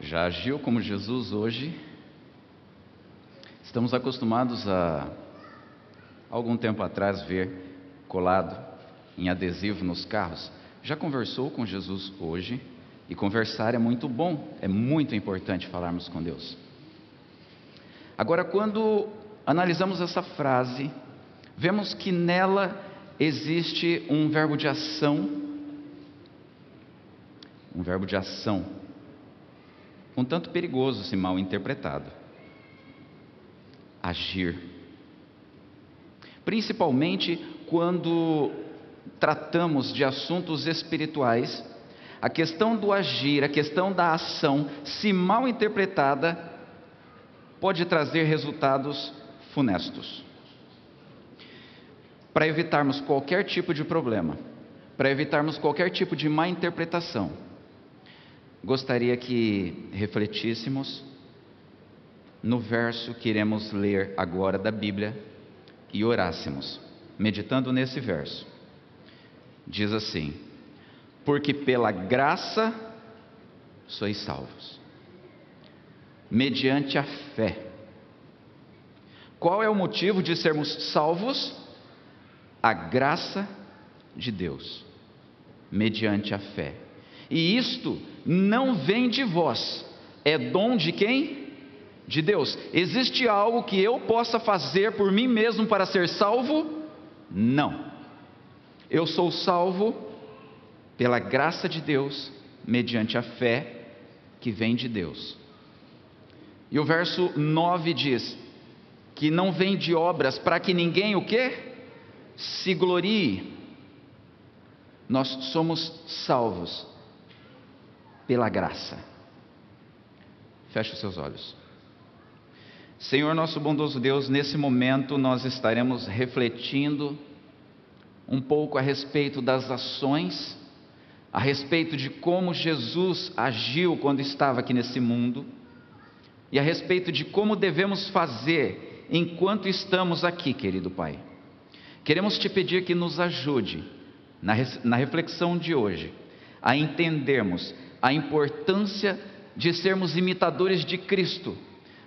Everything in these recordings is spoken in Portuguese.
Já agiu como Jesus hoje? Estamos acostumados a, algum tempo atrás, ver colado em adesivo nos carros. Já conversou com Jesus hoje? E conversar é muito bom, é muito importante falarmos com Deus. Agora, quando analisamos essa frase, vemos que nela existe um verbo de ação, um verbo de ação, um tanto perigoso se mal interpretado. Agir. Principalmente quando tratamos de assuntos espirituais, a questão do agir, a questão da ação, se mal interpretada, pode trazer resultados funestos. Para evitarmos qualquer tipo de problema, para evitarmos qualquer tipo de má interpretação, gostaria que refletíssemos no verso que iremos ler agora da Bíblia e orássemos, meditando nesse verso. Diz assim: Porque pela graça sois salvos, mediante a fé. Qual é o motivo de sermos salvos? A graça de Deus, mediante a fé. E isto não vem de vós, é dom de quem? De Deus. Existe algo que eu possa fazer por mim mesmo para ser salvo? Não. Eu sou salvo pela graça de Deus, mediante a fé que vem de Deus. E o verso 9 diz: que não vem de obras para que ninguém o quê? Se glorie. Nós somos salvos pela graça. Feche os seus olhos. Senhor nosso bondoso Deus, nesse momento nós estaremos refletindo um pouco a respeito das ações, a respeito de como Jesus agiu quando estava aqui nesse mundo, e a respeito de como devemos fazer enquanto estamos aqui, querido Pai. Queremos te pedir que nos ajude, na, reflexão de hoje, a entendermos a importância de sermos imitadores de Cristo,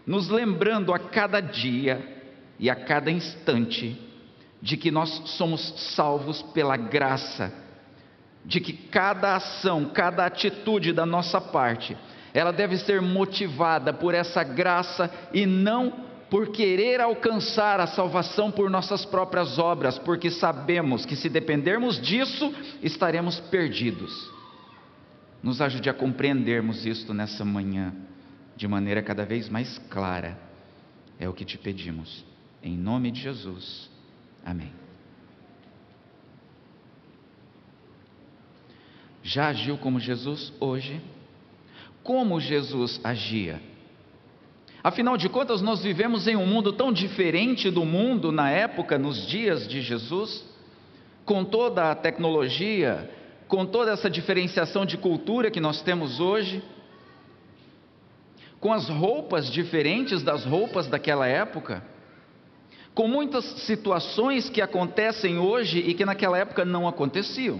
nos lembrando a cada dia e a cada instante de que nós somos salvos pela graça, de que cada ação, cada atitude da nossa parte, ela deve ser motivada por essa graça e não por querer alcançar a salvação por nossas próprias obras, porque sabemos que se dependermos disso, estaremos perdidos. Nos ajude a compreendermos isto nessa manhã, de maneira cada vez mais clara. É o que te pedimos. Em nome de Jesus. Amém. Já agiu como Jesus hoje? Como Jesus agia? Afinal de contas, nós vivemos em um mundo tão diferente do mundo na época, nos dias de Jesus, com toda a tecnologia, com toda essa diferenciação de cultura que nós temos hoje, com as roupas diferentes das roupas daquela época, com muitas situações que acontecem hoje e que naquela época não aconteciam,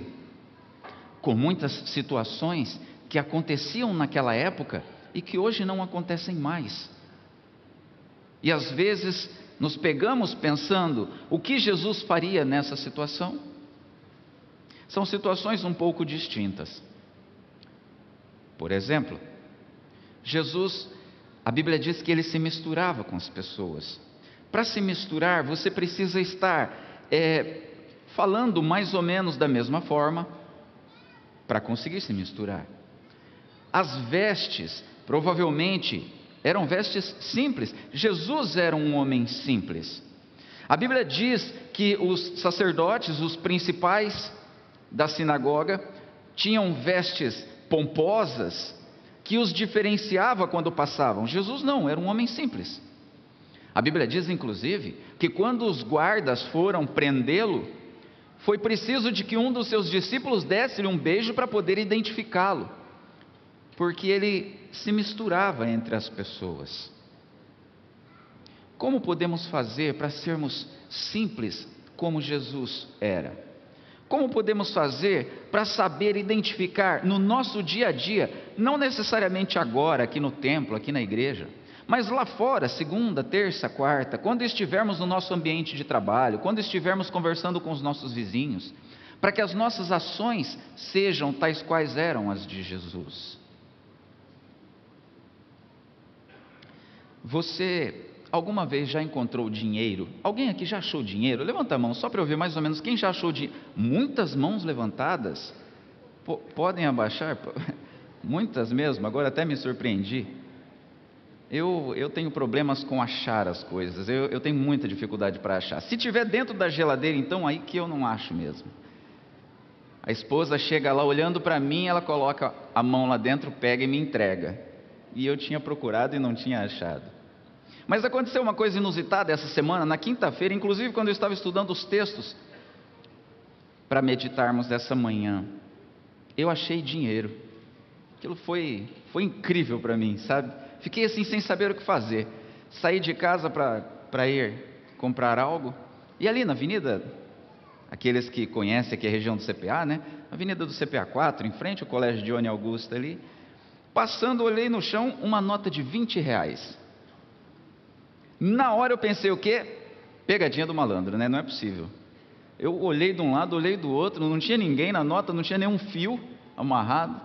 com muitas situações que aconteciam naquela época e que hoje não acontecem mais. E às vezes nos pegamos pensando o que Jesus faria nessa situação. São situações um pouco distintas. Por exemplo, Jesus, a Bíblia diz que ele se misturava com as pessoas. Para se misturar, você precisa estar é, falando mais ou menos da mesma forma para conseguir se misturar. As vestes, provavelmente, eram vestes simples. Jesus era um homem simples. A Bíblia diz que os sacerdotes, os principais, da sinagoga tinham vestes pomposas que os diferenciava quando passavam. Jesus não, era um homem simples. A Bíblia diz, inclusive, que quando os guardas foram prendê-lo, foi preciso de que um dos seus discípulos desse-lhe um beijo para poder identificá-lo, porque ele se misturava entre as pessoas. Como podemos fazer para sermos simples como Jesus era? Como podemos fazer para saber identificar no nosso dia a dia, não necessariamente agora, aqui no templo, aqui na igreja, mas lá fora, segunda, terça, quarta, quando estivermos no nosso ambiente de trabalho, quando estivermos conversando com os nossos vizinhos, para que as nossas ações sejam tais quais eram as de Jesus. Você alguma vez já encontrou dinheiro? Alguém aqui já achou dinheiro? Levanta a mão, só para eu ver mais ou menos quem já achou dinheiro. Muitas mãos levantadas. P podem abaixar? Muitas mesmo, agora até me surpreendi. Eu, eu tenho problemas com achar as coisas, eu, eu tenho muita dificuldade para achar. Se tiver dentro da geladeira, então aí que eu não acho mesmo. A esposa chega lá olhando para mim, ela coloca a mão lá dentro, pega e me entrega. E eu tinha procurado e não tinha achado. Mas aconteceu uma coisa inusitada essa semana, na quinta-feira, inclusive quando eu estava estudando os textos para meditarmos dessa manhã. Eu achei dinheiro. Aquilo foi, foi incrível para mim, sabe? Fiquei assim sem saber o que fazer. Saí de casa para ir comprar algo. E ali na avenida, aqueles que conhecem aqui a região do CPA, né? Avenida do CPA 4, em frente ao colégio de Oni Augusta ali. Passando, olhei no chão uma nota de 20 reais. Na hora eu pensei o quê? Pegadinha do malandro, né? Não é possível. Eu olhei de um lado, olhei do outro, não tinha ninguém na nota, não tinha nenhum fio amarrado.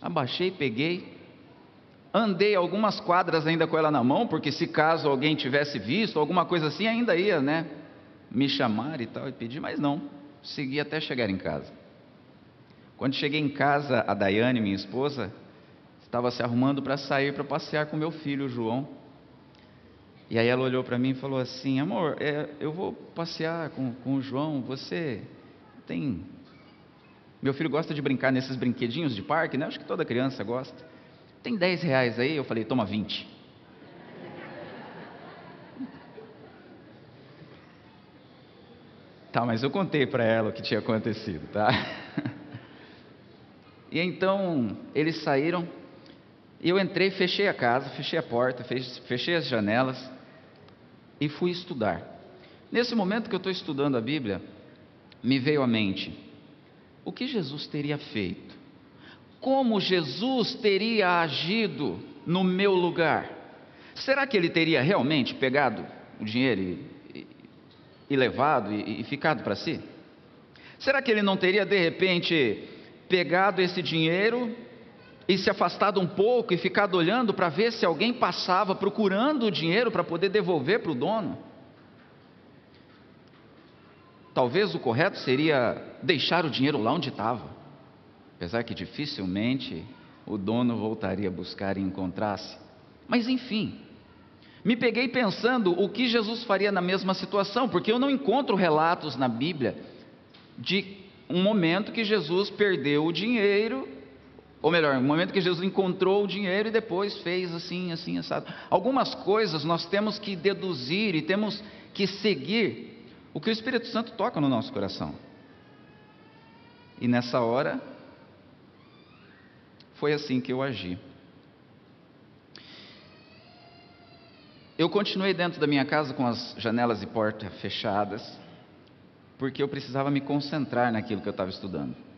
Abaixei, peguei, andei algumas quadras ainda com ela na mão, porque se caso alguém tivesse visto, alguma coisa assim, ainda ia, né? Me chamar e tal, e pedir, mas não. Segui até chegar em casa. Quando cheguei em casa, a Daiane, minha esposa, estava se arrumando para sair para passear com meu filho, João. E aí ela olhou para mim e falou assim: Amor, é, eu vou passear com, com o João, você tem. Meu filho gosta de brincar nesses brinquedinhos de parque, né? Acho que toda criança gosta. Tem 10 reais aí? Eu falei: Toma 20. Tá, mas eu contei para ela o que tinha acontecido, tá? E então eles saíram, eu entrei, fechei a casa, fechei a porta, fechei as janelas, e fui estudar. Nesse momento que eu estou estudando a Bíblia, me veio à mente o que Jesus teria feito, como Jesus teria agido no meu lugar. Será que ele teria realmente pegado o dinheiro e, e, e levado e, e ficado para si? Será que ele não teria de repente pegado esse dinheiro e se afastado um pouco e ficado olhando para ver se alguém passava procurando o dinheiro para poder devolver para o dono. Talvez o correto seria deixar o dinheiro lá onde estava, apesar que dificilmente o dono voltaria a buscar e encontrasse. Mas enfim, me peguei pensando o que Jesus faria na mesma situação, porque eu não encontro relatos na Bíblia de um momento que Jesus perdeu o dinheiro ou melhor, no momento que Jesus encontrou o dinheiro e depois fez assim, assim, assado. Algumas coisas nós temos que deduzir e temos que seguir o que o Espírito Santo toca no nosso coração. E nessa hora, foi assim que eu agi. Eu continuei dentro da minha casa com as janelas e portas fechadas, porque eu precisava me concentrar naquilo que eu estava estudando.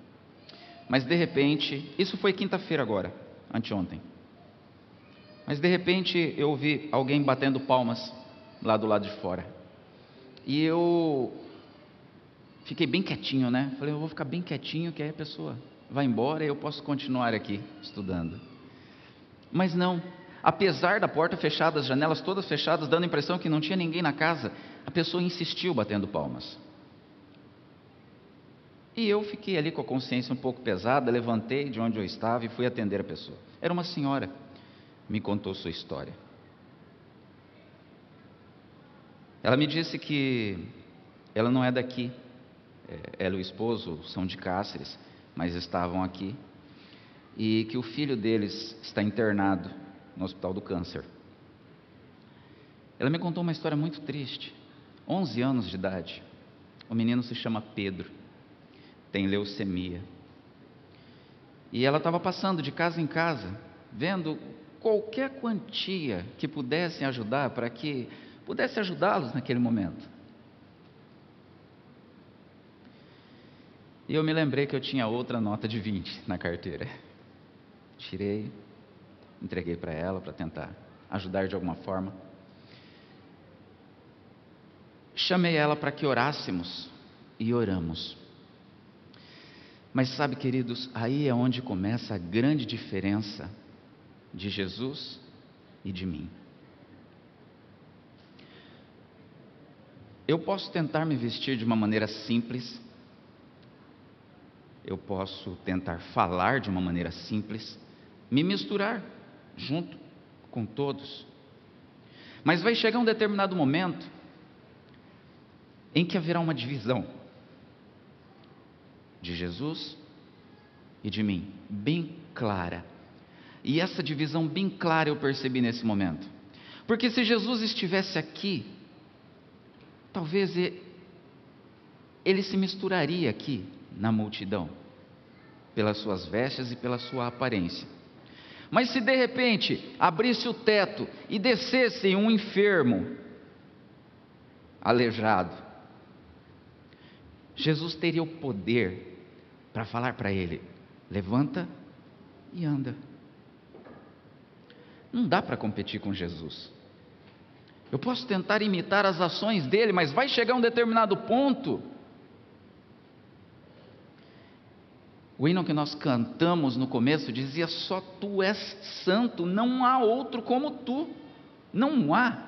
Mas de repente, isso foi quinta-feira agora, anteontem. Mas de repente eu ouvi alguém batendo palmas lá do lado de fora. E eu fiquei bem quietinho, né? Falei, eu vou ficar bem quietinho, que aí a pessoa vai embora e eu posso continuar aqui estudando. Mas não, apesar da porta fechada, as janelas todas fechadas, dando a impressão que não tinha ninguém na casa, a pessoa insistiu batendo palmas. E eu fiquei ali com a consciência um pouco pesada, levantei de onde eu estava e fui atender a pessoa. Era uma senhora, me contou sua história. Ela me disse que ela não é daqui, é, ela e o esposo são de Cáceres, mas estavam aqui, e que o filho deles está internado no Hospital do Câncer. Ela me contou uma história muito triste. 11 anos de idade. O menino se chama Pedro tem leucemia. E ela estava passando de casa em casa, vendo qualquer quantia que pudesse ajudar para que pudesse ajudá-los naquele momento. E eu me lembrei que eu tinha outra nota de 20 na carteira. Tirei, entreguei para ela para tentar ajudar de alguma forma. Chamei ela para que orássemos e oramos. Mas sabe, queridos, aí é onde começa a grande diferença de Jesus e de mim. Eu posso tentar me vestir de uma maneira simples, eu posso tentar falar de uma maneira simples, me misturar junto com todos. Mas vai chegar um determinado momento em que haverá uma divisão de Jesus e de mim, bem clara. E essa divisão bem clara eu percebi nesse momento. Porque se Jesus estivesse aqui, talvez ele se misturaria aqui na multidão, pelas suas vestes e pela sua aparência. Mas se de repente abrisse o teto e descesse um enfermo, aleijado, Jesus teria o poder para falar para ele: levanta e anda. Não dá para competir com Jesus. Eu posso tentar imitar as ações dele, mas vai chegar um determinado ponto. O hino que nós cantamos no começo dizia: Só tu és santo, não há outro como tu. Não há,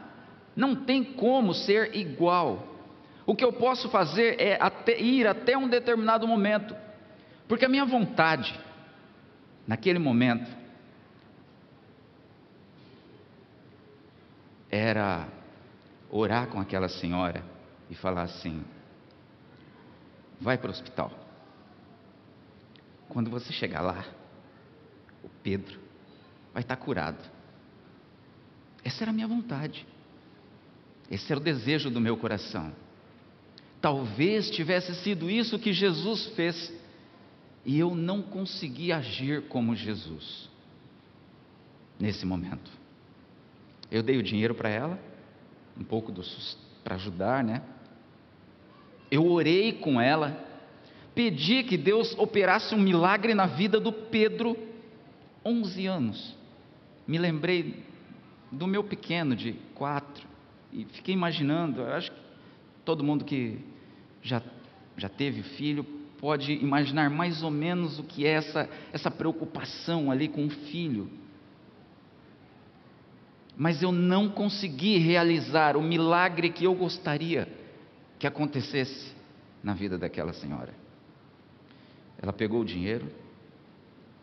não tem como ser igual. O que eu posso fazer é até, ir até um determinado momento, porque a minha vontade, naquele momento, era orar com aquela senhora e falar assim: vai para o hospital. Quando você chegar lá, o Pedro vai estar curado. Essa era a minha vontade. Esse era o desejo do meu coração. Talvez tivesse sido isso que Jesus fez e eu não consegui agir como Jesus nesse momento. Eu dei o dinheiro para ela, um pouco para ajudar, né? Eu orei com ela, pedi que Deus operasse um milagre na vida do Pedro, 11 anos. Me lembrei do meu pequeno de quatro e fiquei imaginando, acho que todo mundo que já, já teve filho pode imaginar mais ou menos o que é essa, essa preocupação ali com o filho. Mas eu não consegui realizar o milagre que eu gostaria que acontecesse na vida daquela senhora. Ela pegou o dinheiro,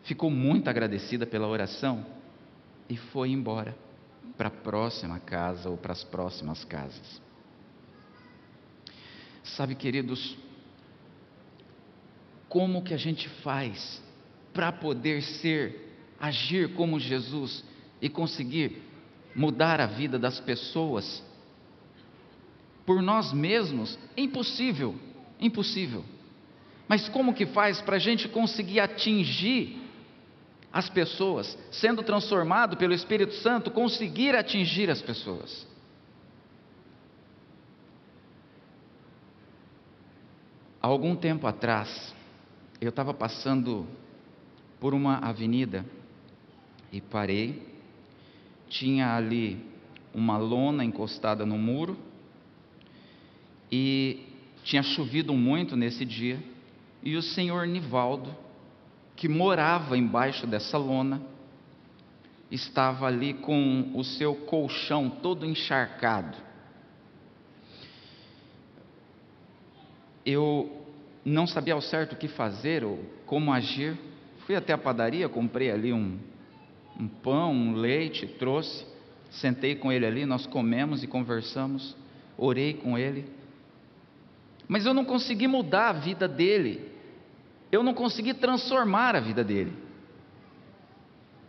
ficou muito agradecida pela oração e foi embora para a próxima casa ou para as próximas casas. Sabe, queridos, como que a gente faz para poder ser, agir como Jesus e conseguir mudar a vida das pessoas? Por nós mesmos, impossível, impossível. Mas como que faz para a gente conseguir atingir as pessoas, sendo transformado pelo Espírito Santo, conseguir atingir as pessoas? Há algum tempo atrás, eu estava passando por uma avenida e parei. Tinha ali uma lona encostada no muro e tinha chovido muito nesse dia. E o senhor Nivaldo, que morava embaixo dessa lona, estava ali com o seu colchão todo encharcado. Eu não sabia ao certo o que fazer ou como agir. Fui até a padaria, comprei ali um, um pão, um leite, trouxe, sentei com ele ali, nós comemos e conversamos, orei com ele. Mas eu não consegui mudar a vida dele, eu não consegui transformar a vida dele.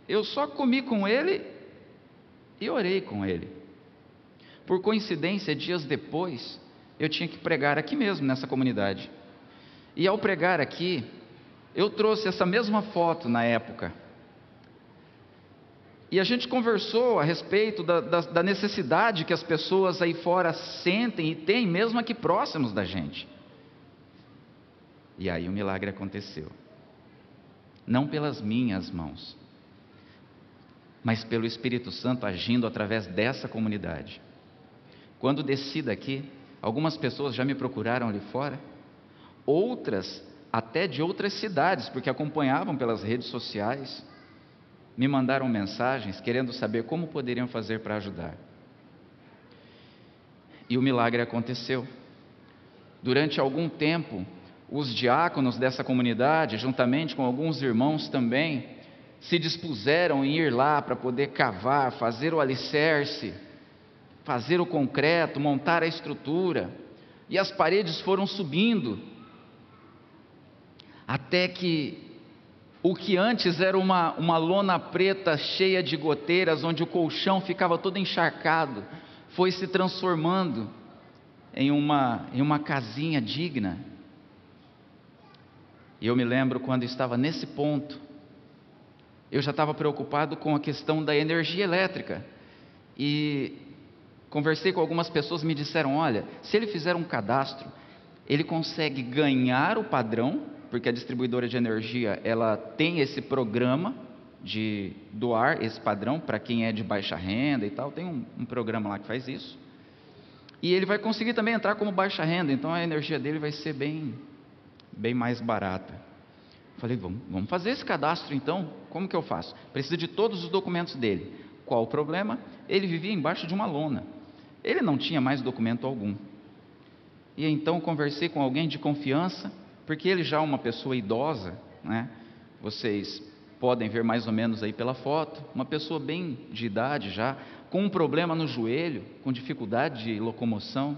Eu só comi com ele e orei com ele. Por coincidência, dias depois, eu tinha que pregar aqui mesmo, nessa comunidade. E ao pregar aqui, eu trouxe essa mesma foto na época. E a gente conversou a respeito da, da, da, necessidade que as pessoas aí fora sentem e têm, mesmo aqui próximos da gente. E aí o milagre aconteceu. Não pelas minhas mãos, mas pelo Espírito Santo agindo através dessa comunidade. Quando desci daqui, algumas pessoas já me procuraram ali fora, outras até de outras cidades, porque acompanhavam pelas redes sociais, me mandaram mensagens querendo saber como poderiam fazer para ajudar. E o milagre aconteceu. Durante algum tempo, os diáconos dessa comunidade, juntamente com alguns irmãos também, se dispuseram em ir lá para poder cavar, fazer o alicerce, fazer o concreto, montar a estrutura. E as paredes foram subindo, até que o que antes era uma, uma lona preta cheia de goteiras, onde o colchão ficava todo encharcado, foi se transformando em uma, em uma casinha digna. E eu me lembro quando estava nesse ponto, eu já estava preocupado com a questão da energia elétrica. E conversei com algumas pessoas me disseram: olha, se ele fizer um cadastro, ele consegue ganhar o padrão, porque a distribuidora de energia ela tem esse programa de doar esse padrão para quem é de baixa renda e tal, tem um, um programa lá que faz isso. E ele vai conseguir também entrar como baixa renda, então a energia dele vai ser bem, bem mais barata. Falei, vamos, vamos fazer esse cadastro então. Como que eu faço? Precisa de todos os documentos dele. Qual o problema? Ele vivia embaixo de uma lona. Ele não tinha mais documento algum. E então conversei com alguém de confiança, porque ele já é uma pessoa idosa, né? Vocês podem ver mais ou menos aí pela foto, uma pessoa bem de idade já, com um problema no joelho, com dificuldade de locomoção.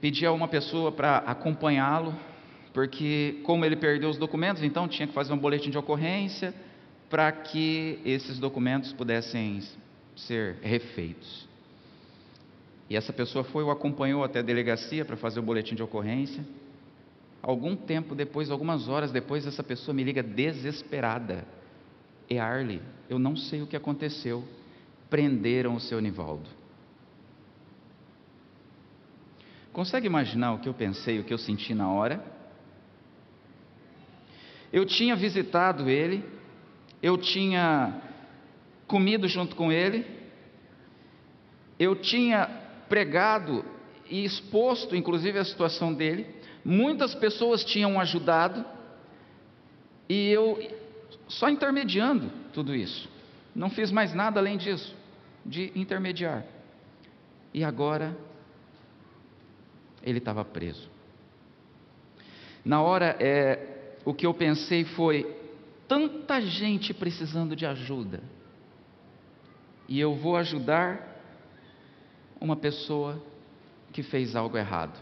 Pedi a uma pessoa para acompanhá-lo porque como ele perdeu os documentos, então tinha que fazer um boletim de ocorrência para que esses documentos pudessem ser refeitos. E essa pessoa foi o acompanhou até a delegacia para fazer o boletim de ocorrência. Algum tempo depois, algumas horas depois, essa pessoa me liga desesperada. É Arley, eu não sei o que aconteceu. Prenderam o seu Nivaldo. Consegue imaginar o que eu pensei, o que eu senti na hora? Eu tinha visitado ele, eu tinha comido junto com ele, eu tinha pregado e exposto, inclusive, a situação dele. Muitas pessoas tinham ajudado e eu só intermediando tudo isso. Não fiz mais nada além disso, de intermediar. E agora ele estava preso. Na hora é, o que eu pensei foi: tanta gente precisando de ajuda, e eu vou ajudar uma pessoa que fez algo errado.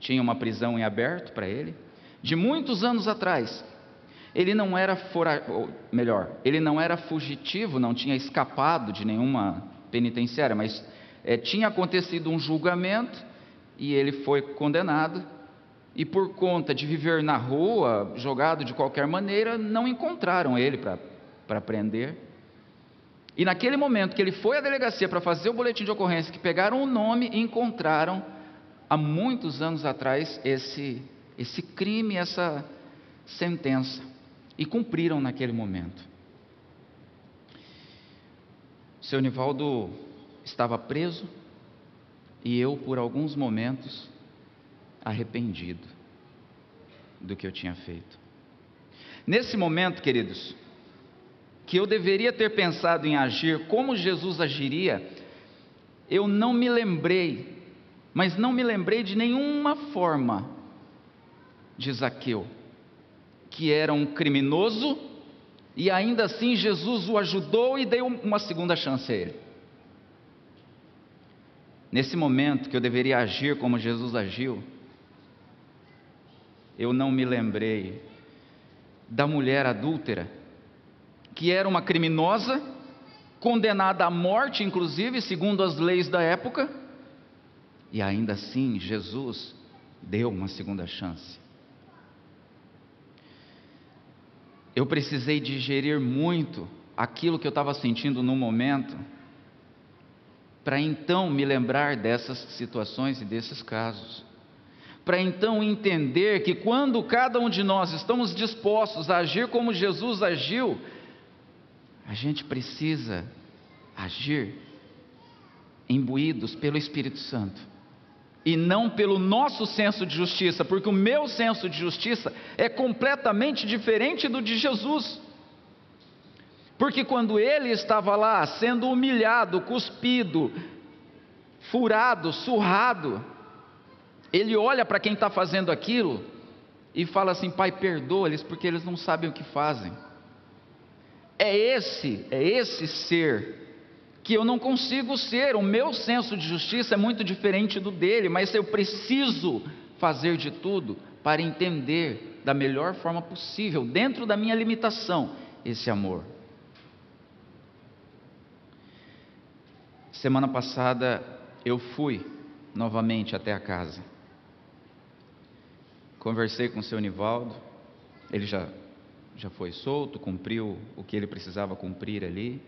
Tinha uma prisão em aberto para ele, de muitos anos atrás. Ele não era fora, melhor, ele não era fugitivo, não tinha escapado de nenhuma penitenciária, mas é, tinha acontecido um julgamento e ele foi condenado e por conta de viver na rua, jogado de qualquer maneira, não encontraram ele para prender. E naquele momento que ele foi à delegacia para fazer o boletim de ocorrência, que pegaram o nome e encontraram, há muitos anos atrás, esse, esse crime, essa sentença. E cumpriram naquele momento. Seu Nivaldo estava preso e eu, por alguns momentos, arrependido do que eu tinha feito. Nesse momento, queridos, que eu deveria ter pensado em agir como Jesus agiria, eu não me lembrei, mas não me lembrei de nenhuma forma de Zaqueu, que era um criminoso e ainda assim Jesus o ajudou e deu uma segunda chance a ele. Nesse momento que eu deveria agir como Jesus agiu, eu não me lembrei da mulher adúltera, que era uma criminosa, condenada à morte, inclusive, segundo as leis da época, e ainda assim Jesus deu uma segunda chance. Eu precisei digerir muito aquilo que eu estava sentindo no momento, para então me lembrar dessas situações e desses casos. para então entender que quando cada um de nós estamos dispostos a agir como Jesus agiu, a gente precisa agir imbuídos pelo Espírito Santo e não pelo nosso senso de justiça, porque o meu senso de justiça é completamente diferente do de Jesus. Porque quando ele estava lá sendo humilhado, cuspido, furado, surrado, ele olha para quem está fazendo aquilo e fala assim: Pai, perdoa-lhes porque eles não sabem o que fazem. É esse, é esse ser que eu não consigo ser. O meu senso de justiça é muito diferente do dele, mas eu preciso fazer de tudo para entender da melhor forma possível, dentro da minha limitação, esse amor. Semana passada eu fui novamente até a casa. Conversei com o seu Nivaldo, ele já já foi solto, cumpriu o que ele precisava cumprir ali,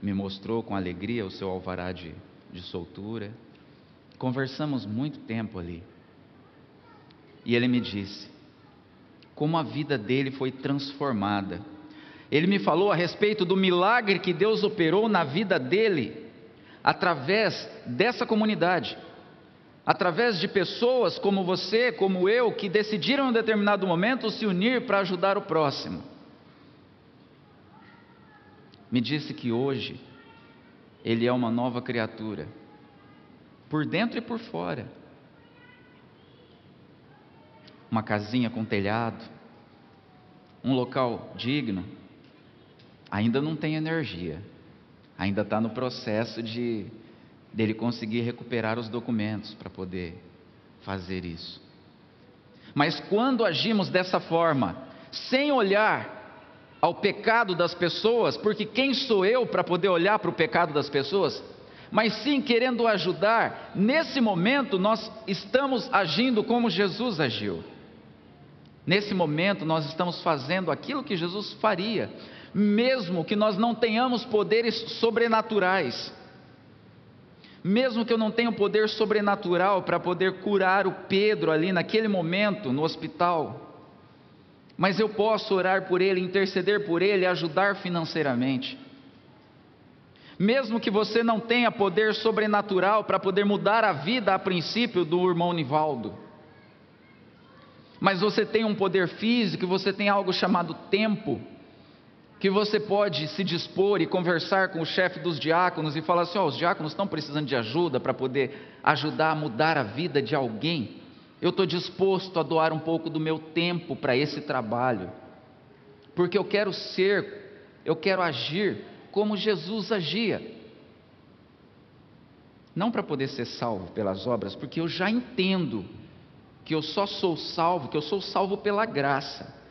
me mostrou com alegria o seu alvará de, de soltura. Conversamos muito tempo ali. E ele me disse como a vida dele foi transformada. Ele me falou a respeito do milagre que Deus operou na vida dele, através dessa comunidade através de pessoas como você, como eu, que decidiram em determinado momento se unir para ajudar o próximo. Me disse que hoje ele é uma nova criatura, por dentro e por fora. Uma casinha com telhado, um local digno, ainda não tem energia, ainda está no processo de dele conseguir recuperar os documentos para poder fazer isso. Mas quando agimos dessa forma, sem olhar ao pecado das pessoas, porque quem sou eu para poder olhar para o pecado das pessoas? Mas sim querendo ajudar, nesse momento nós estamos agindo como Jesus agiu. Nesse momento nós estamos fazendo aquilo que Jesus faria, mesmo que nós não tenhamos poderes sobrenaturais mesmo que eu não tenha o poder sobrenatural para poder curar o Pedro ali naquele momento no hospital, mas eu posso orar por ele, interceder por ele, ajudar financeiramente. Mesmo que você não tenha poder sobrenatural para poder mudar a vida a princípio do irmão Nivaldo, mas você tem um poder físico, você tem algo chamado tempo, que você pode se dispor e conversar com o chefe dos diáconos e falar assim: ó, oh, os diáconos estão precisando de ajuda para poder ajudar a mudar a vida de alguém. Eu estou disposto a doar um pouco do meu tempo para esse trabalho, porque eu quero ser, eu quero agir como Jesus agia. Não para poder ser salvo pelas obras, porque eu já entendo que eu só sou salvo, que eu sou salvo pela graça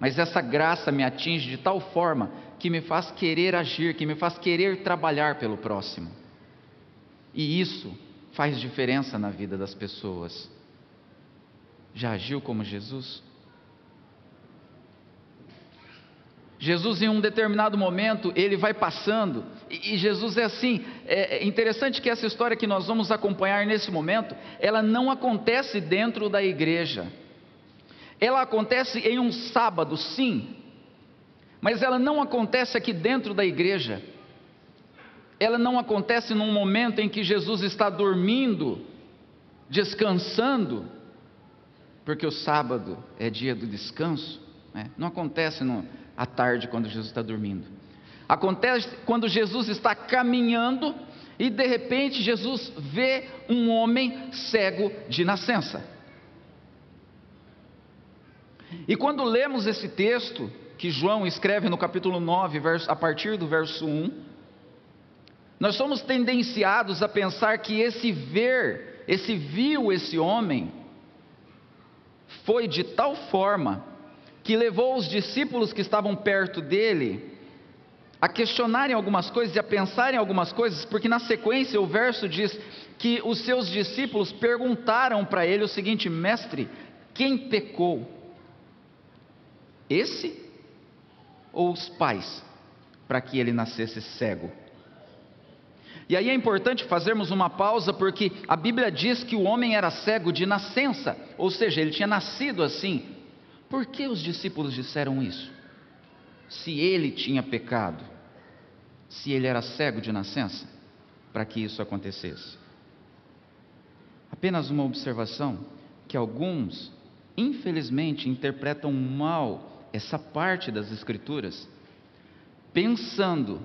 mas essa graça me atinge de tal forma que me faz querer agir, que me faz querer trabalhar pelo próximo. E isso faz diferença na vida das pessoas. Já agiu como Jesus? Jesus, em um determinado momento, ele vai passando, e, Jesus é assim. É, é interessante que essa história que nós vamos acompanhar nesse momento, ela não acontece dentro da igreja. Ela acontece em um sábado, sim, mas ela não acontece aqui dentro da igreja. Ela não acontece num momento em que Jesus está dormindo, descansando, porque o sábado é dia do descanso. Né? Não acontece no, à tarde quando Jesus está dormindo. Acontece quando Jesus está caminhando e de repente Jesus vê um homem cego de nascença. E quando lemos esse texto, que João escreve no capítulo 9, a partir do verso 1, nós somos tendenciados a pensar que esse ver, esse viu esse homem, foi de tal forma que levou os discípulos que estavam perto dele a questionarem algumas coisas e a pensarem algumas coisas, porque na sequência o verso diz que os seus discípulos perguntaram para ele o seguinte: Mestre, quem pecou? Esse ou os pais, para que ele nascesse cego? E aí é importante fazermos uma pausa, porque a Bíblia diz que o homem era cego de nascença, ou seja, ele tinha nascido assim. Por que os discípulos disseram isso? Se ele tinha pecado, se ele era cego de nascença, para que isso acontecesse. Apenas uma observação: que alguns, infelizmente, interpretam mal essa parte das Escrituras, pensando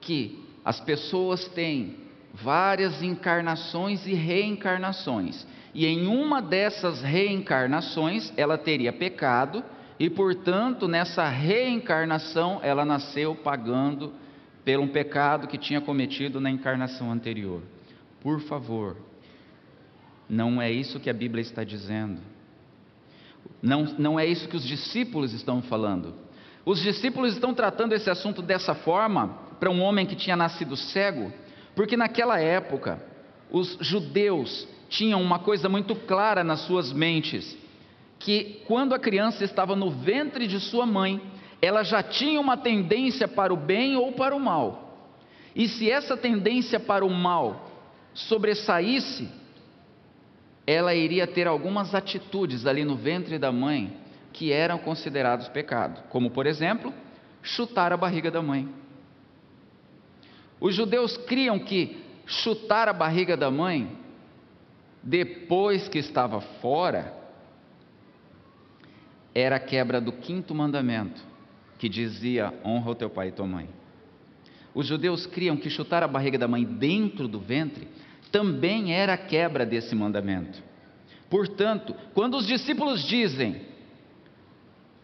que as pessoas têm várias encarnações e reencarnações, e em uma dessas reencarnações ela teria pecado, e portanto nessa reencarnação ela nasceu pagando pelo um pecado que tinha cometido na encarnação anterior. Por favor, não é isso que a Bíblia está dizendo. Não, não é isso que os discípulos estão falando. Os discípulos estão tratando esse assunto dessa forma para um homem que tinha nascido cego, porque naquela época os judeus tinham uma coisa muito clara nas suas mentes, que quando a criança estava no ventre de sua mãe, ela já tinha uma tendência para o bem ou para o mal. E se essa tendência para o mal sobressaísse, ela iria ter algumas atitudes ali no ventre da mãe que eram considerados pecado, como por exemplo, chutar a barriga da mãe. Os judeus criam que chutar a barriga da mãe, depois que estava fora, era a quebra do quinto mandamento, que dizia: honra o teu pai e tua mãe. Os judeus criam que chutar a barriga da mãe dentro do ventre também era a quebra desse mandamento. Portanto, quando os discípulos dizem,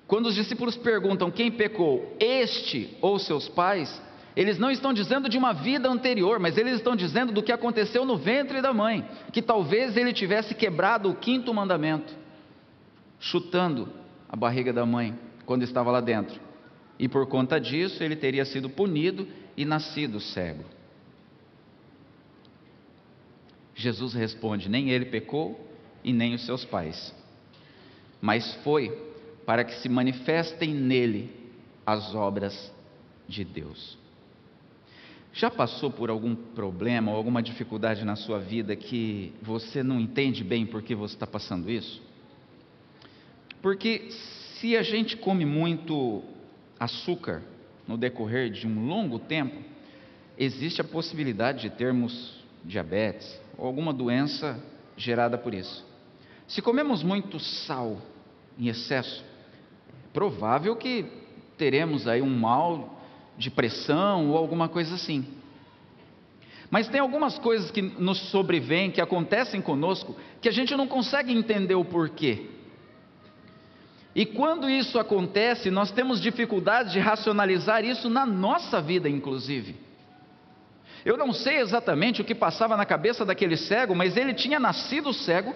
quando os discípulos perguntam quem pecou, este ou seus pais, eles não estão dizendo de uma vida anterior, mas eles estão dizendo do que aconteceu no ventre da mãe, que talvez ele tivesse quebrado o quinto mandamento, chutando a barriga da mãe quando estava lá dentro. E por conta disso ele teria sido punido e nascido cego. Jesus responde: nem ele pecou e nem os seus pais, mas foi para que se manifestem nele as obras de Deus. Já passou por algum problema ou alguma dificuldade na sua vida que você não entende bem por que você está passando isso? Porque se a gente come muito açúcar no decorrer de um longo tempo, existe a possibilidade de termos diabetes ou alguma doença gerada por isso. Se comemos muito sal em excesso, é provável que teremos aí um mal de pressão ou alguma coisa assim. Mas tem algumas coisas que nos sobrevêm, que acontecem conosco, que a gente não consegue entender o porquê. E quando isso acontece, nós temos dificuldade de racionalizar isso na nossa vida, inclusive. Eu não sei exatamente o que passava na cabeça daquele cego, mas ele tinha nascido cego,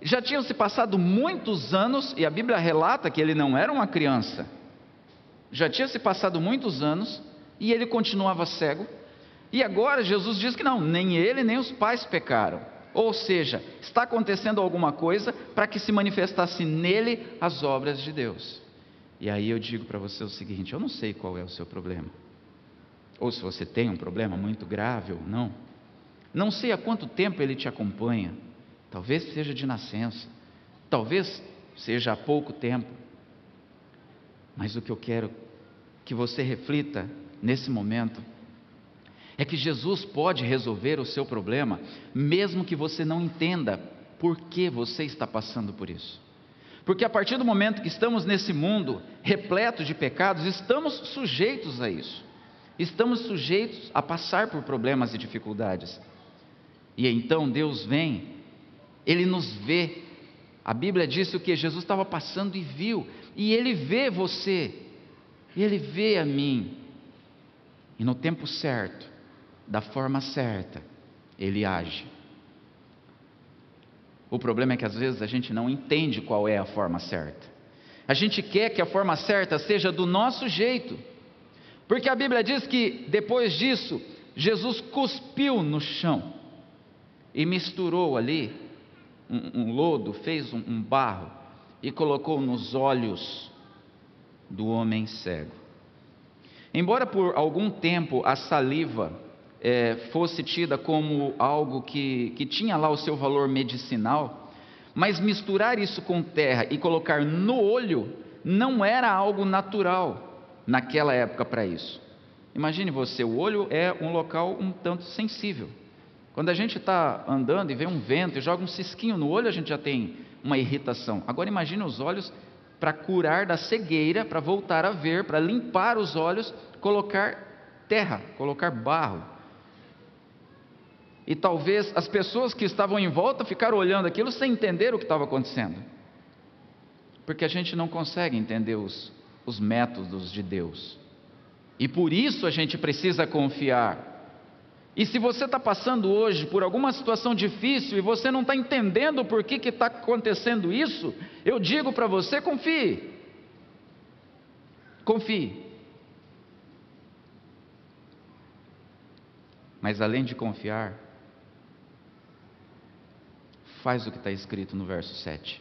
já tinham se passado muitos anos, e a Bíblia relata que ele não era uma criança já tinha se passado muitos anos e ele continuava cego. E agora Jesus diz que não, nem ele nem os pais pecaram. Ou seja, está acontecendo alguma coisa para que se manifestasse nele as obras de Deus. E aí eu digo para você o seguinte: eu não sei qual é o seu problema. Ou se você tem um problema muito grave ou não. Não sei há quanto tempo ele te acompanha. Talvez seja de nascença. Talvez seja há pouco tempo. Mas o que eu quero que você reflita nesse momento é que Jesus pode resolver o seu problema, mesmo que você não entenda por que você está passando por isso. Porque a partir do momento que estamos nesse mundo repleto de pecados, estamos sujeitos a isso. Estamos sujeitos a passar por problemas e dificuldades. E então Deus vem, Ele nos vê. A Bíblia diz o que Jesus estava passando e viu, e Ele vê você, e Ele vê a mim, e no tempo certo, da forma certa, Ele age. O problema é que às vezes a gente não entende qual é a forma certa. A gente quer que a forma certa seja do nosso jeito, porque a Bíblia diz que depois disso, Jesus cuspiu no chão e misturou ali um, um lodo, fez um, um barro e colocou nos olhos do homem cego. Embora por algum tempo a saliva é, fosse tida como algo que, que tinha lá o seu valor medicinal, mas misturar isso com terra e colocar no olho não era algo natural naquela época para isso. Imagine você, o olho é um local um tanto sensível. Quando a gente está andando e vê um vento e joga um cisquinho no olho, a gente já tem uma irritação. Agora imagine os olhos para curar da cegueira, para voltar a ver, para limpar os olhos, colocar terra, colocar barro. E talvez as pessoas que estavam em volta ficaram olhando aquilo sem entender o que estava acontecendo. Porque a gente não consegue entender os, os métodos de Deus. E por isso a gente precisa confiar. E se você está passando hoje por alguma situação difícil e você não está entendendo por que está acontecendo isso, eu digo para você: confie. Confie. Mas além de confiar, faz o que está escrito no verso 7.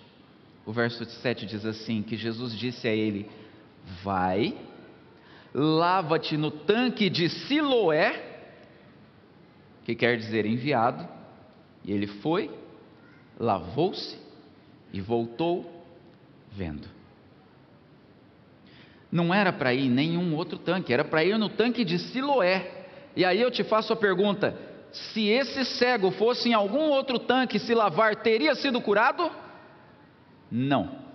O verso 7 diz assim: que Jesus disse a ele: Vai, lava-te no tanque de Siloé, que quer dizer enviado, e ele foi, lavou-se e voltou vendo. Não era para ir em nenhum outro tanque, era para ir no tanque de Siloé. E aí eu te faço a pergunta: se esse cego fosse em algum outro tanque se lavar, teria sido curado? Não.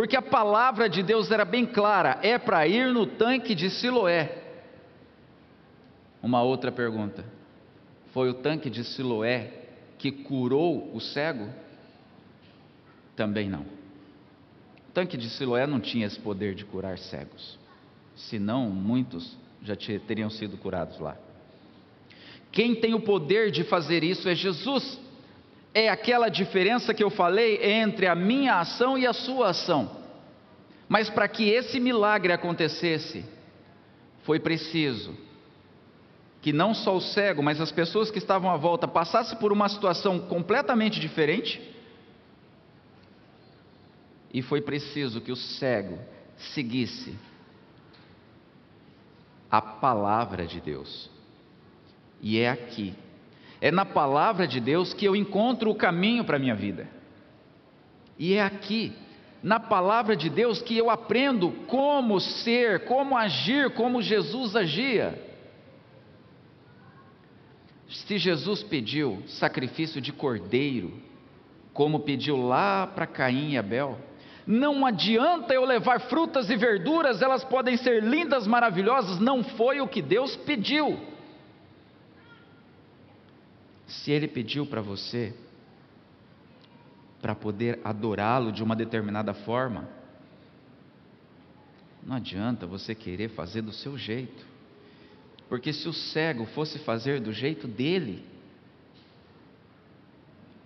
Porque a palavra de Deus era bem clara: é para ir no tanque de Siloé. Uma outra pergunta: foi o tanque de Siloé que curou o cego? Também não. O tanque de Siloé não tinha esse poder de curar cegos, senão muitos já teriam sido curados lá. Quem tem o poder de fazer isso é Jesus. É aquela diferença que eu falei entre a minha ação e a sua ação. Mas para que esse milagre acontecesse, foi preciso que não só o cego, mas as pessoas que estavam à volta passassem por uma situação completamente diferente. E foi preciso que o cego seguisse a palavra de Deus. E é aqui, é na palavra de Deus que eu encontro o caminho para a minha vida. E é aqui, na palavra de Deus, que eu aprendo como ser, como agir, como Jesus agia. Se Jesus pediu sacrifício de cordeiro, como pediu lá para Caim e Abel, não adianta eu levar frutas e verduras, elas podem ser lindas, maravilhosas, não foi o que Deus pediu. Se Ele pediu para você, para poder adorá-lo de uma determinada forma, não adianta você querer fazer do seu jeito, porque se o cego fosse fazer do jeito dele,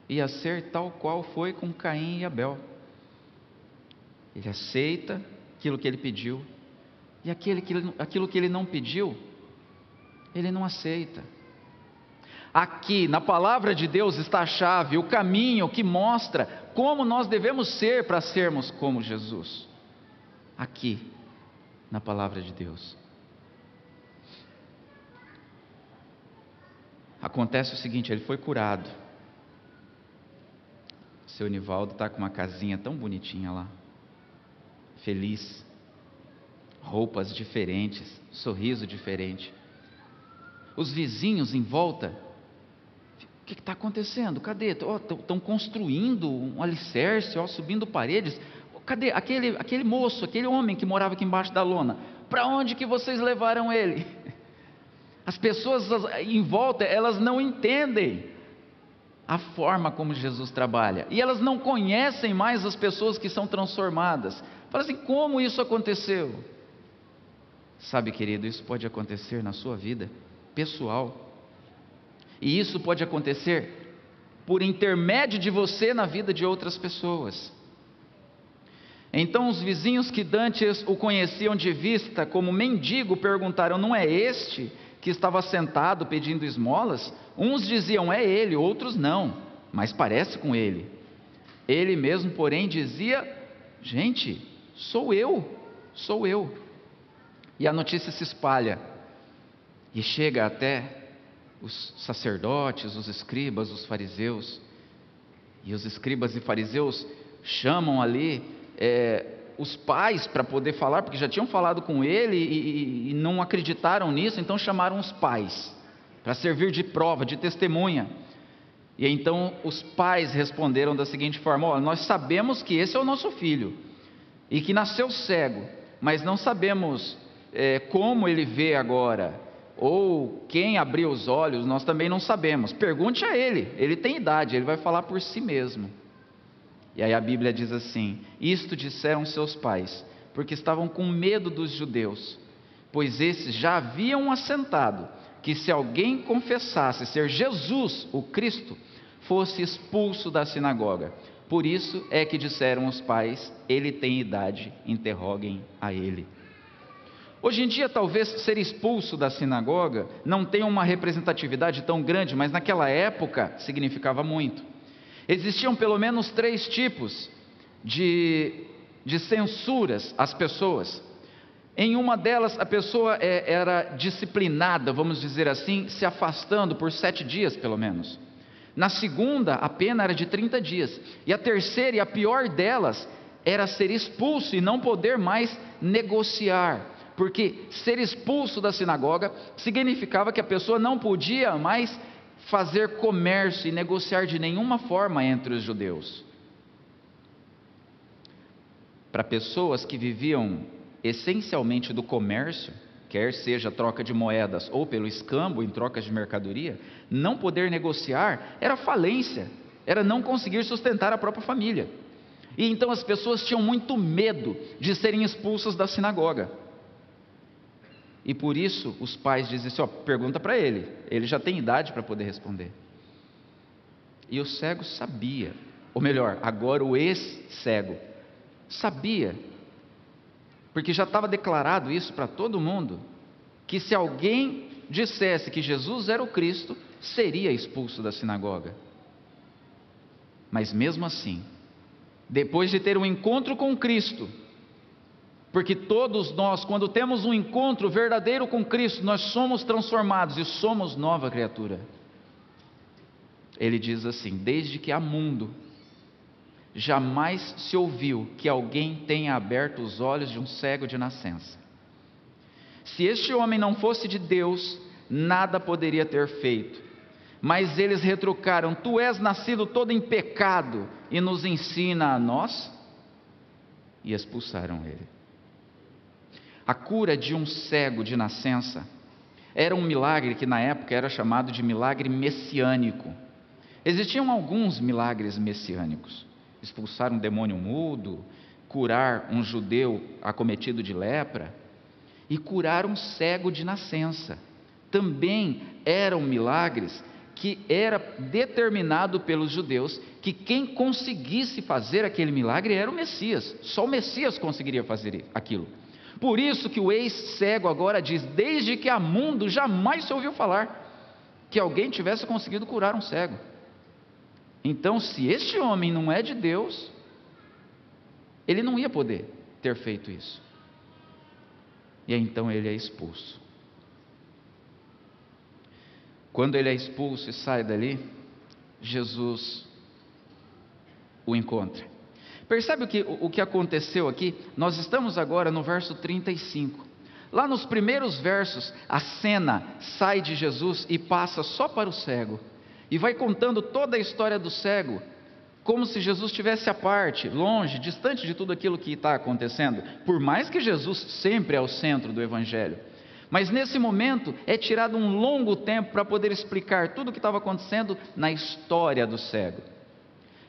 ia ser tal qual foi com Caim e Abel. Ele aceita aquilo que ele pediu, e aquele que aquilo que ele não pediu, ele não aceita. Aqui, na palavra de Deus, está a chave, o caminho que mostra como nós devemos ser para sermos como Jesus. Aqui, na palavra de Deus. Acontece o seguinte: ele foi curado. Seu Nivaldo está com uma casinha tão bonitinha lá feliz, roupas diferentes, sorriso diferente. Os vizinhos em volta, o que está acontecendo? Cadê? Estão construindo um alicerce, ó, subindo paredes. Cadê aquele, aquele moço, aquele homem que morava aqui embaixo da lona? Para onde que vocês levaram ele? As pessoas em volta, elas não entendem a forma como Jesus trabalha. E elas não conhecem mais as pessoas que são transformadas. Fala assim: como isso aconteceu? Sabe, querido, isso pode acontecer na sua vida pessoal. E isso pode acontecer por intermédio de você na vida de outras pessoas. Então os vizinhos que dantes o conheciam de vista como mendigo perguntaram: Não é este que estava sentado pedindo esmolas? Uns diziam: É ele, outros não, mas parece com ele. Ele mesmo, porém, dizia: Gente, Sou eu, sou eu. E a notícia se espalha. E chega até os sacerdotes, os escribas, os fariseus. E os escribas e fariseus chamam ali é, os pais para poder falar, porque já tinham falado com ele e, e, e não acreditaram nisso, então chamaram os pais para servir de prova, de testemunha. E então os pais responderam da seguinte forma: Olha, nós sabemos que esse é o nosso filho e que nasceu cego, mas não sabemos é, como ele vê agora ou quem abriu os olhos, nós também não sabemos. Pergunte a ele, ele tem idade, ele vai falar por si mesmo. E aí a Bíblia diz assim: Isto disseram seus pais, porque estavam com medo dos judeus, pois esses já haviam assentado que se alguém confessasse ser Jesus, o Cristo, fosse expulso da sinagoga. Por isso é que disseram os pais: Ele tem idade, interroguem a ele. Hoje em dia, talvez ser expulso da sinagoga não tenha uma representatividade tão grande, mas naquela época significava muito. Existiam pelo menos três tipos de, de censuras às pessoas. Em uma delas, a pessoa é, era disciplinada, vamos dizer assim, se afastando por sete dias pelo menos. Na segunda, a pena era de 30 dias. E a terceira e a pior delas era ser expulso e não poder mais negociar. Porque ser expulso da sinagoga significava que a pessoa não podia mais fazer comércio e negociar de nenhuma forma entre os judeus. Para pessoas que viviam essencialmente do comércio, quer seja troca de moedas ou pelo escambo em trocas de mercadoria, não poder negociar era falência, era não conseguir sustentar a própria família. E então as pessoas tinham muito medo de serem expulsas da sinagoga. E por isso os pais dizem assim: ó, pergunta para ele, ele já tem idade para poder responder. E o cego sabia, ou melhor, agora o ex-cego sabia, porque já estava declarado isso para todo mundo, que se alguém dissesse que Jesus era o Cristo, seria expulso da sinagoga. Mas mesmo assim, depois de ter um encontro com Cristo, porque todos nós, quando temos um encontro verdadeiro com Cristo, nós somos transformados e somos nova criatura. Ele diz assim: desde que há mundo, jamais se ouviu que alguém tenha aberto os olhos de um cego de nascença. Se este homem não fosse de Deus, nada poderia ter feito. Mas eles retrucaram: Tu és nascido todo em pecado e nos ensina a nós? E expulsaram ele. A cura de um cego de nascença era um milagre que na época era chamado de milagre messiânico. Existiam alguns milagres messiânicos: expulsar um demônio mudo, curar um judeu acometido de lepra e curar um cego de nascença. Também eram milagres que era determinado pelos judeus que quem conseguisse fazer aquele milagre era o Messias. Só o Messias conseguiria fazer aquilo. Por isso que o ex-cego agora diz: desde que há mundo jamais se ouviu falar que alguém tivesse conseguido curar um cego. Então, se este homem não é de Deus, ele não ia poder ter feito isso. E então ele é expulso. Quando ele é expulso e sai dali, Jesus o encontra. Percebe o que, o que aconteceu aqui? Nós estamos agora no verso 35. Lá nos primeiros versos, a cena sai de Jesus e passa só para o cego. E vai contando toda a história do cego, como se Jesus estivesse à parte, longe, distante de tudo aquilo que está acontecendo. Por mais que Jesus sempre é o centro do Evangelho. Mas nesse momento é tirado um longo tempo para poder explicar tudo o que estava acontecendo na história do cego.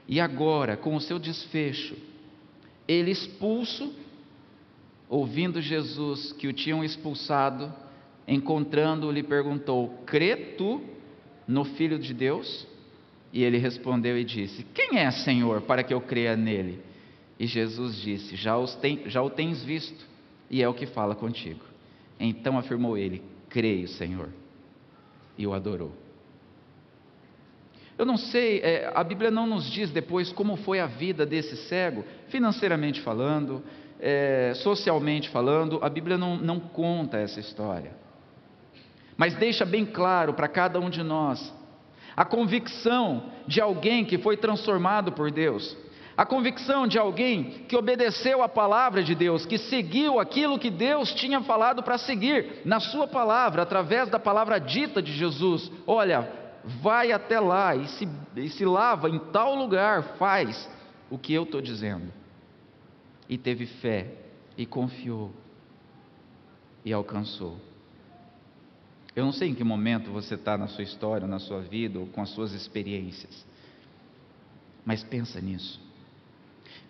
E agora, com o seu desfecho, ele expulso, ouvindo Jesus que o tinham expulsado, encontrando-o, lhe perguntou: Crê tu no Filho de Deus? E ele respondeu e disse: Quem é, Senhor, para que eu creia nele? E Jesus disse: Já, já o tens visto, e é o que fala contigo. Então afirmou ele: Creio, Senhor. E o adorou. Eu não sei, é, a Bíblia não nos diz depois como foi a vida desse cego, financeiramente falando, é, socialmente falando, a Bíblia não, não conta essa história. mas deixa bem claro para cada um de nós a convicção de alguém que foi transformado por Deus, a convicção de alguém que obedeceu a palavra de Deus, que seguiu aquilo que Deus tinha falado para seguir na Sua palavra, através da palavra dita de Jesus: olha, vai até lá e se, e se lava em tal lugar, faz o que eu estou dizendo. E teve fé, e confiou, e alcançou. Eu não sei em que momento você está na sua história, na sua vida, ou com as suas experiências, mas pensa nisso.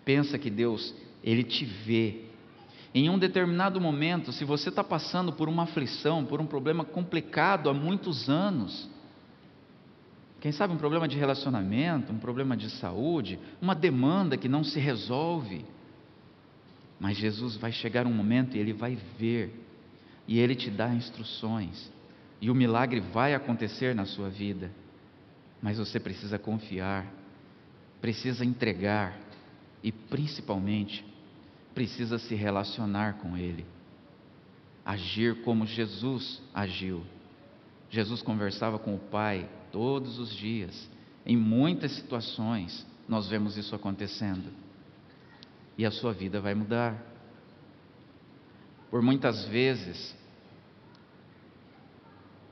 Pensa que Deus, Ele te vê. Em um determinado momento, se você está passando por uma aflição, por um problema complicado há muitos anos, quem sabe um problema de relacionamento, um problema de saúde, uma demanda que não se resolve, mas Jesus vai chegar um momento e Ele vai ver, e Ele te dá instruções, e o milagre vai acontecer na sua vida, mas você precisa confiar, precisa entregar e, principalmente, precisa se relacionar com Ele, agir como Jesus agiu. Jesus conversava com o Pai todos os dias, em muitas situações nós vemos isso acontecendo, e a sua vida vai mudar. Por muitas vezes,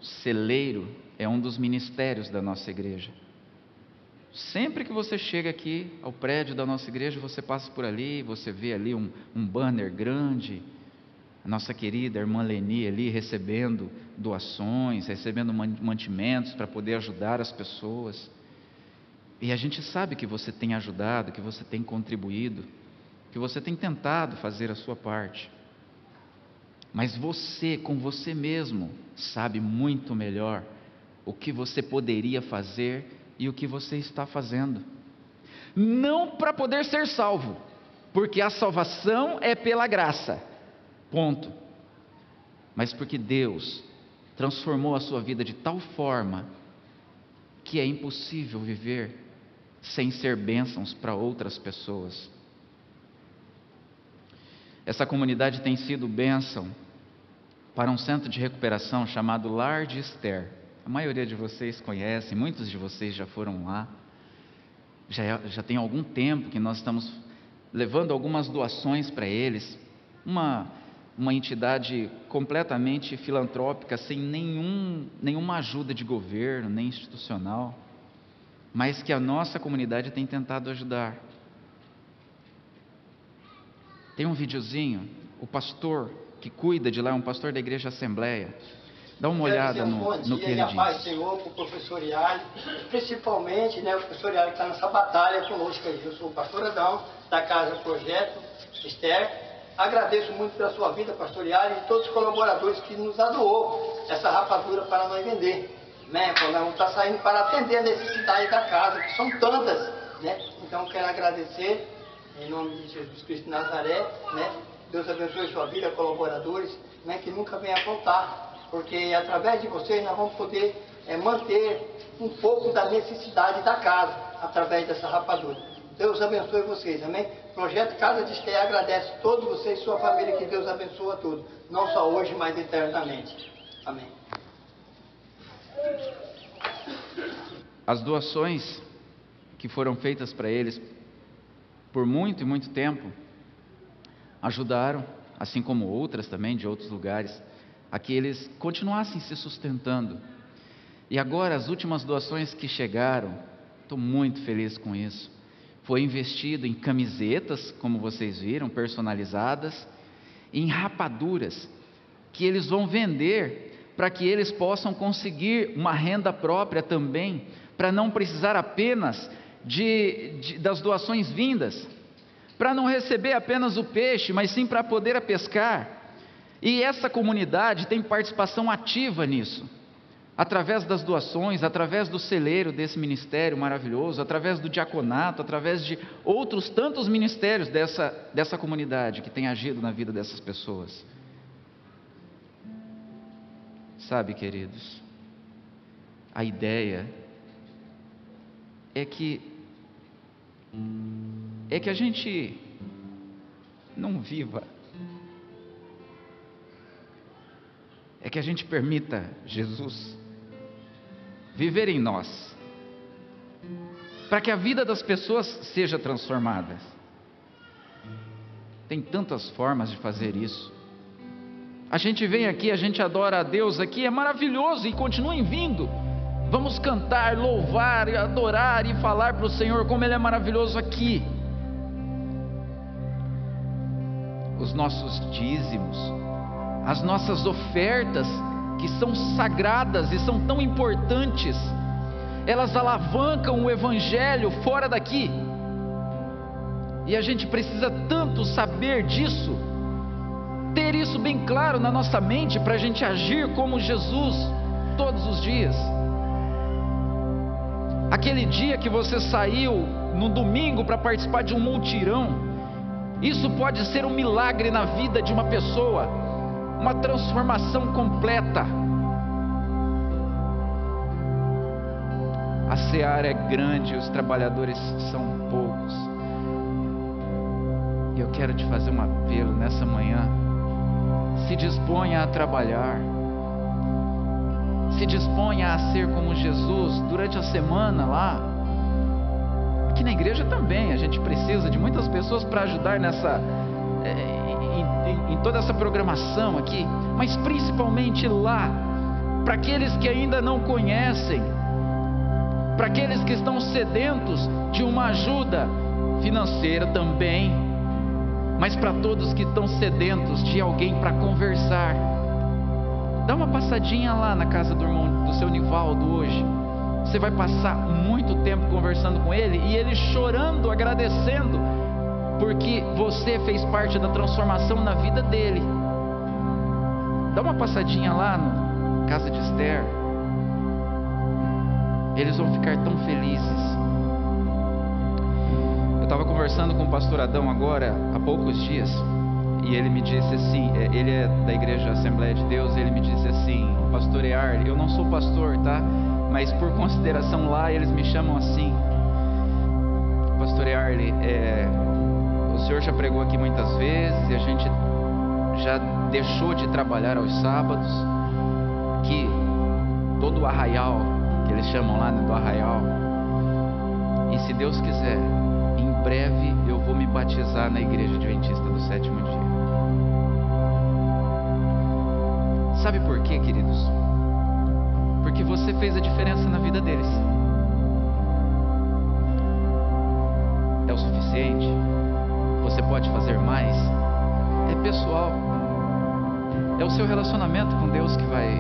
celeiro é um dos ministérios da nossa igreja. Sempre que você chega aqui ao prédio da nossa igreja, você passa por ali, você vê ali um, um banner grande, a nossa querida irmã Leni ali recebendo doações, recebendo mantimentos para poder ajudar as pessoas. E a gente sabe que você tem ajudado, que você tem contribuído, que você tem tentado fazer a sua parte. Mas você, com você mesmo, sabe muito melhor o que você poderia fazer e o que você está fazendo. Não para poder ser salvo, porque a salvação é pela graça. Ponto. Mas porque Deus transformou a sua vida de tal forma que é impossível viver sem ser bênçãos para outras pessoas. Essa comunidade tem sido bênção para um centro de recuperação chamado Lar de Esther. A maioria de vocês conhece, muitos de vocês já foram lá. Já, é, já tem algum tempo que nós estamos levando algumas doações para eles. Uma, uma entidade completamente filantrópica, sem nenhum, nenhuma ajuda de governo, nem institucional, mas que a nossa comunidade tem tentado ajudar. Tem um videozinho, o pastor que cuida de lá, é um pastor da igreja Assembleia. Dá uma olhada um no, no que ele diz. Paz Senhor, para o professor Iali, principalmente né, o professor Iali que está nessa batalha conosco aí. Eu sou o pastor Adão, da Casa Projeto Esther. Agradeço muito pela sua vida, pastor Iali, e todos os colaboradores que nos adoou essa rapadura para nós vender. Né? Nós está saindo para atender a necessidade da casa, que são tantas. Né? Então, quero agradecer, em nome de Jesus Cristo de Nazaré, né? Deus abençoe sua vida, colaboradores, né, que nunca venha faltar, porque através de vocês nós vamos poder é, manter um pouco da necessidade da casa, através dessa rapadura. Deus abençoe vocês, amém? Projeto Casa de Esté agradece a todos vocês e sua família, que Deus abençoe a todos, não só hoje, mas eternamente. Amém. As doações que foram feitas para eles por muito e muito tempo, ajudaram, assim como outras também de outros lugares, a que eles continuassem se sustentando. E agora, as últimas doações que chegaram, estou muito feliz com isso. Foi investido em camisetas, como vocês viram, personalizadas, em rapaduras, que eles vão vender para que eles possam conseguir uma renda própria também, para não precisar apenas de, de, das doações vindas, para não receber apenas o peixe, mas sim para poder pescar. E essa comunidade tem participação ativa nisso, através das doações, através do celeiro desse ministério maravilhoso, através do diaconato, através de outros tantos ministérios dessa, dessa comunidade que tem agido na vida dessas pessoas. Sabe, queridos, a ideia é que é que a gente não viva é que a gente permita Jesus viver em nós, para que a vida das pessoas seja transformada. Tem tantas formas de fazer isso. A gente vem aqui, a gente adora a Deus aqui, é maravilhoso e continuem vindo. Vamos cantar, louvar, adorar e falar para o Senhor como Ele é maravilhoso aqui. Os nossos dízimos, as nossas ofertas, que são sagradas e são tão importantes, elas alavancam o Evangelho fora daqui. E a gente precisa tanto saber disso, ter isso bem claro na nossa mente para a gente agir como Jesus todos os dias. Aquele dia que você saiu no domingo para participar de um multirão, isso pode ser um milagre na vida de uma pessoa, uma transformação completa. A seara é grande, os trabalhadores são poucos. E eu quero te fazer um apelo nessa manhã. Se disponha a trabalhar. Se disponha a ser como Jesus durante a semana lá. Aqui na igreja também, a gente precisa de muitas pessoas para ajudar nessa. Em, em, em toda essa programação aqui, mas principalmente lá, para aqueles que ainda não conhecem, para aqueles que estão sedentos de uma ajuda financeira também, mas para todos que estão sedentos de alguém para conversar. Dá uma passadinha lá na casa do irmão do seu Nivaldo hoje. Você vai passar muito tempo conversando com ele e ele chorando, agradecendo, porque você fez parte da transformação na vida dele. Dá uma passadinha lá na casa de Esther. Eles vão ficar tão felizes. Eu estava conversando com o pastor Adão agora, há poucos dias, e ele me disse assim: é, ele é da igreja Assembleia de Deus, ele me disse assim, pastor Ear, eu não sou pastor, tá? Mas por consideração lá, eles me chamam assim. Pastor Early, é, senhor já pregou aqui muitas vezes e a gente já deixou de trabalhar aos sábados, que todo o arraial que eles chamam lá né, do arraial. E se Deus quiser, em breve eu vou me batizar na igreja adventista do sétimo dia. Sabe por quê, queridos? Porque você fez a diferença na vida deles. É o suficiente? Você pode fazer mais? É pessoal. É o seu relacionamento com Deus que vai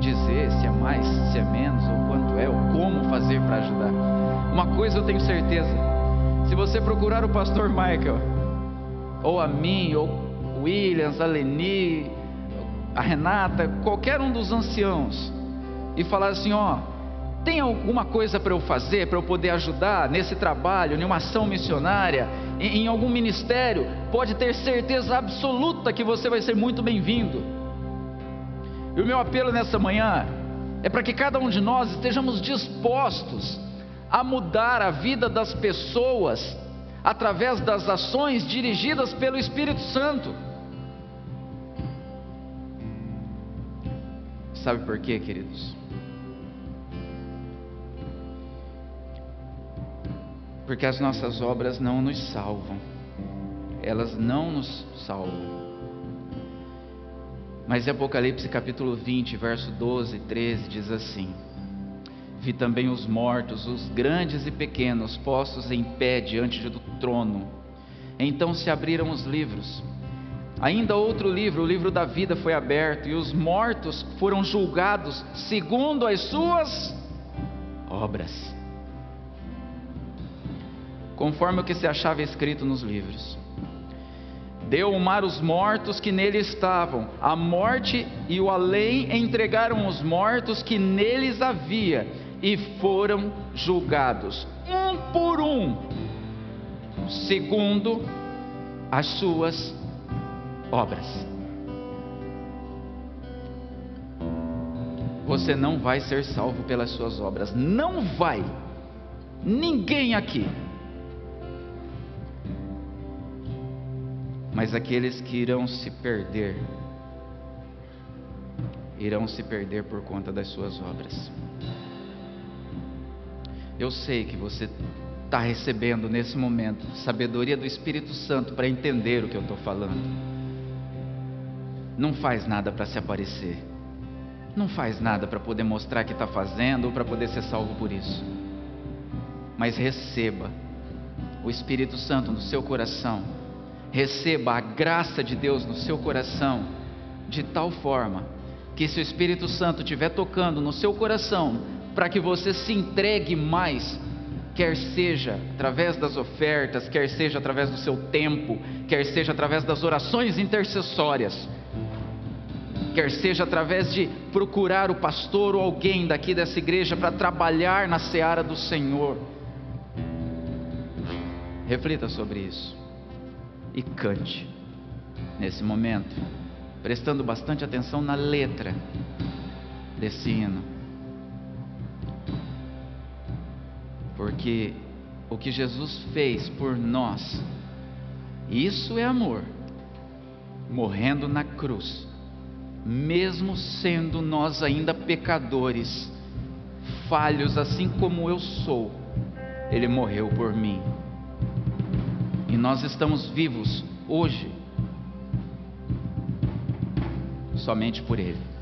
dizer se é mais, se é menos, ou quanto é, ou como fazer para ajudar. Uma coisa eu tenho certeza: se você procurar o pastor Michael, ou a mim, ou Williams, a Leni, a Renata, qualquer um dos anciãos, e falar assim: ó, tem alguma coisa para eu fazer, para eu poder ajudar nesse trabalho, em uma ação missionária, em, em algum ministério, pode ter certeza absoluta que você vai ser muito bem-vindo. E o meu apelo nessa manhã é para que cada um de nós estejamos dispostos a mudar a vida das pessoas através das ações dirigidas pelo Espírito Santo. Sabe por quê, queridos? Porque as nossas obras não nos salvam, elas não nos salvam. Mas Apocalipse capítulo 20, verso 12 e 13 diz assim: Vi também os mortos, os grandes e pequenos, postos em pé diante do trono. Então se abriram os livros. Ainda outro livro, o livro da vida, foi aberto, e os mortos foram julgados segundo as suas obras, conforme o que se achava escrito nos livros. Deu o mar os mortos que nele estavam. A morte e o além entregaram os mortos que neles havia e foram julgados, um por um, segundo as suas obras. Você não vai ser salvo pelas suas obras, não vai. Ninguém aqui mas aqueles que irão se perder irão se perder por conta das suas obras. Eu sei que você está recebendo nesse momento sabedoria do Espírito Santo para entender o que eu estou falando. Não faz nada para se aparecer, não faz nada para poder mostrar que está fazendo ou para poder ser salvo por isso. Mas receba o Espírito Santo no seu coração, receba a graça de Deus no seu coração, de tal forma que se o Espírito Santo estiver tocando no seu coração, para que você se entregue mais, quer seja através das ofertas, quer seja através do seu tempo, quer seja através das orações intercessórias, quer seja através de procurar o pastor ou alguém daqui dessa igreja para trabalhar na seara do Senhor. Reflita sobre isso e cante nesse momento prestando bastante atenção na letra desse hino. Porque o que Jesus fez por nós, isso é amor, morrendo na cruz, mesmo sendo nós ainda pecadores, falhos assim como eu sou, Ele morreu por mim. E nós estamos vivos hoje somente por Ele.